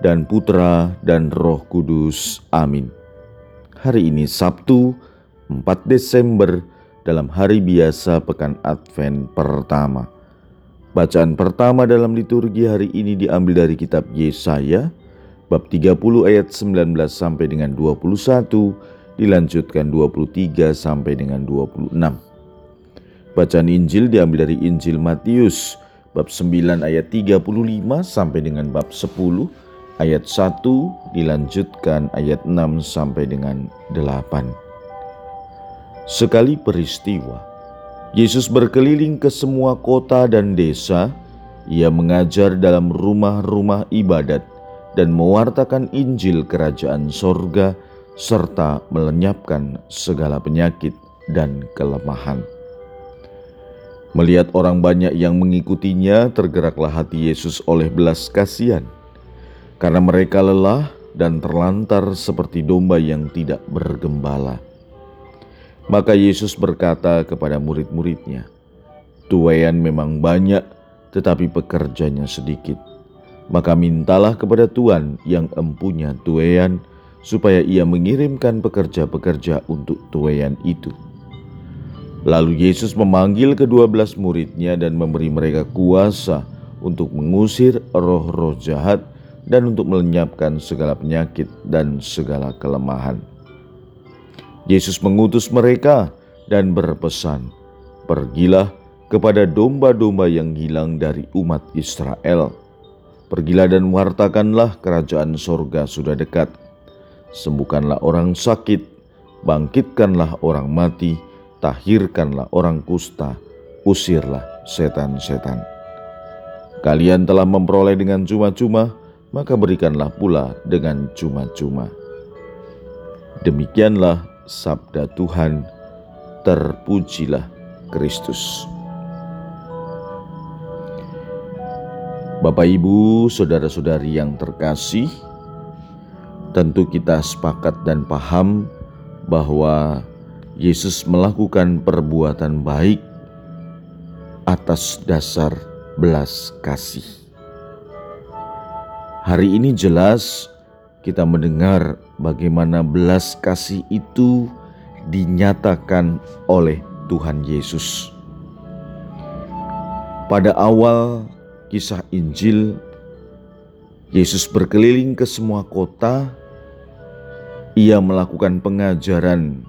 dan Putra dan Roh Kudus. Amin. Hari ini Sabtu 4 Desember dalam hari biasa pekan Advent pertama. Bacaan pertama dalam liturgi hari ini diambil dari kitab Yesaya bab 30 ayat 19 sampai dengan 21 dilanjutkan 23 sampai dengan 26. Bacaan Injil diambil dari Injil Matius bab 9 ayat 35 sampai dengan bab 10 ayat 1 dilanjutkan ayat 6 sampai dengan 8. Sekali peristiwa, Yesus berkeliling ke semua kota dan desa. Ia mengajar dalam rumah-rumah ibadat dan mewartakan Injil Kerajaan Sorga serta melenyapkan segala penyakit dan kelemahan. Melihat orang banyak yang mengikutinya, tergeraklah hati Yesus oleh belas kasihan karena mereka lelah dan terlantar seperti domba yang tidak bergembala. Maka Yesus berkata kepada murid-muridnya, Tuayan memang banyak, tetapi pekerjanya sedikit. Maka mintalah kepada Tuhan yang empunya tuayan, supaya ia mengirimkan pekerja-pekerja untuk tuayan itu. Lalu Yesus memanggil kedua belas muridnya dan memberi mereka kuasa untuk mengusir roh-roh jahat dan untuk melenyapkan segala penyakit dan segala kelemahan. Yesus mengutus mereka dan berpesan, "Pergilah kepada domba-domba yang hilang dari umat Israel. Pergilah dan wartakanlah kerajaan sorga sudah dekat. Sembuhkanlah orang sakit, bangkitkanlah orang mati, tahirkanlah orang kusta, usirlah setan-setan. Kalian telah memperoleh dengan cuma-cuma, maka berikanlah pula dengan cuma-cuma. Demikianlah sabda Tuhan, terpujilah Kristus. Bapak, ibu, saudara-saudari yang terkasih, tentu kita sepakat dan paham bahwa Yesus melakukan perbuatan baik atas dasar belas kasih. Hari ini jelas kita mendengar bagaimana belas kasih itu dinyatakan oleh Tuhan Yesus. Pada awal kisah Injil, Yesus berkeliling ke semua kota. Ia melakukan pengajaran,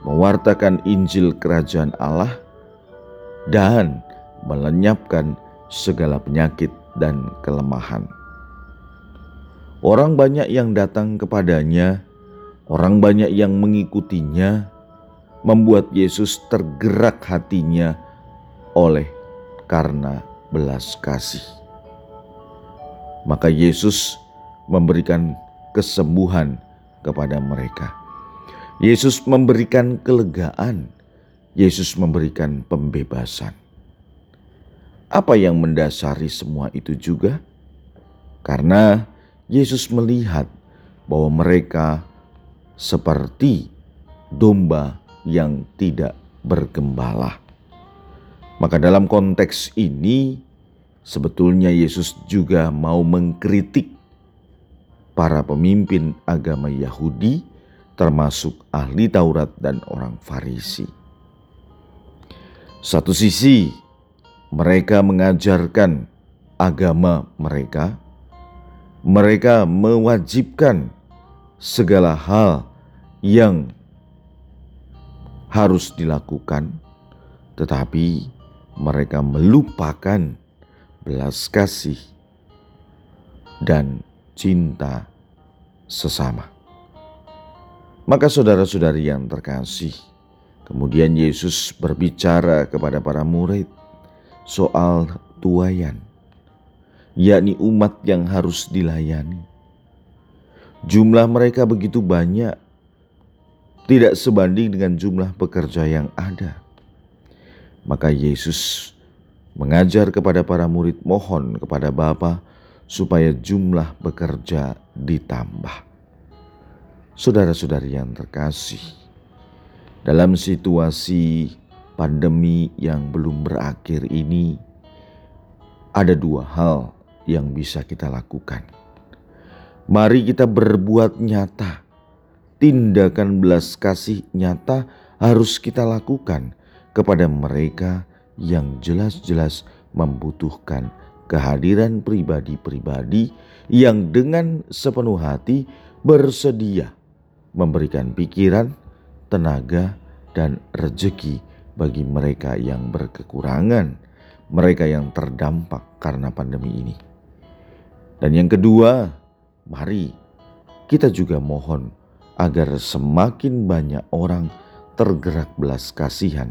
mewartakan Injil Kerajaan Allah, dan melenyapkan segala penyakit dan kelemahan. Orang banyak yang datang kepadanya, orang banyak yang mengikutinya, membuat Yesus tergerak hatinya oleh karena belas kasih. Maka Yesus memberikan kesembuhan kepada mereka. Yesus memberikan kelegaan. Yesus memberikan pembebasan. Apa yang mendasari semua itu juga? Karena Yesus melihat bahwa mereka seperti domba yang tidak bergembala. Maka, dalam konteks ini, sebetulnya Yesus juga mau mengkritik para pemimpin agama Yahudi, termasuk ahli Taurat dan orang Farisi. Satu sisi, mereka mengajarkan agama mereka mereka mewajibkan segala hal yang harus dilakukan, tetapi mereka melupakan belas kasih dan cinta sesama. Maka, saudara-saudari yang terkasih, kemudian Yesus berbicara kepada para murid soal tuayan yakni umat yang harus dilayani. Jumlah mereka begitu banyak, tidak sebanding dengan jumlah pekerja yang ada. Maka Yesus mengajar kepada para murid mohon kepada Bapa supaya jumlah bekerja ditambah. Saudara-saudari yang terkasih, dalam situasi pandemi yang belum berakhir ini, ada dua hal yang bisa kita lakukan. Mari kita berbuat nyata. Tindakan belas kasih nyata harus kita lakukan kepada mereka yang jelas-jelas membutuhkan kehadiran pribadi-pribadi yang dengan sepenuh hati bersedia memberikan pikiran, tenaga, dan rezeki bagi mereka yang berkekurangan, mereka yang terdampak karena pandemi ini. Dan yang kedua, mari kita juga mohon agar semakin banyak orang tergerak belas kasihan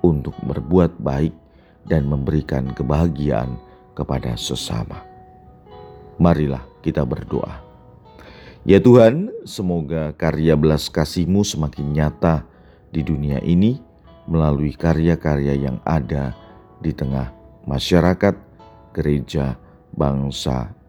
untuk berbuat baik dan memberikan kebahagiaan kepada sesama. Marilah kita berdoa. Ya Tuhan, semoga karya belas kasih-Mu semakin nyata di dunia ini melalui karya-karya yang ada di tengah masyarakat, gereja, bangsa,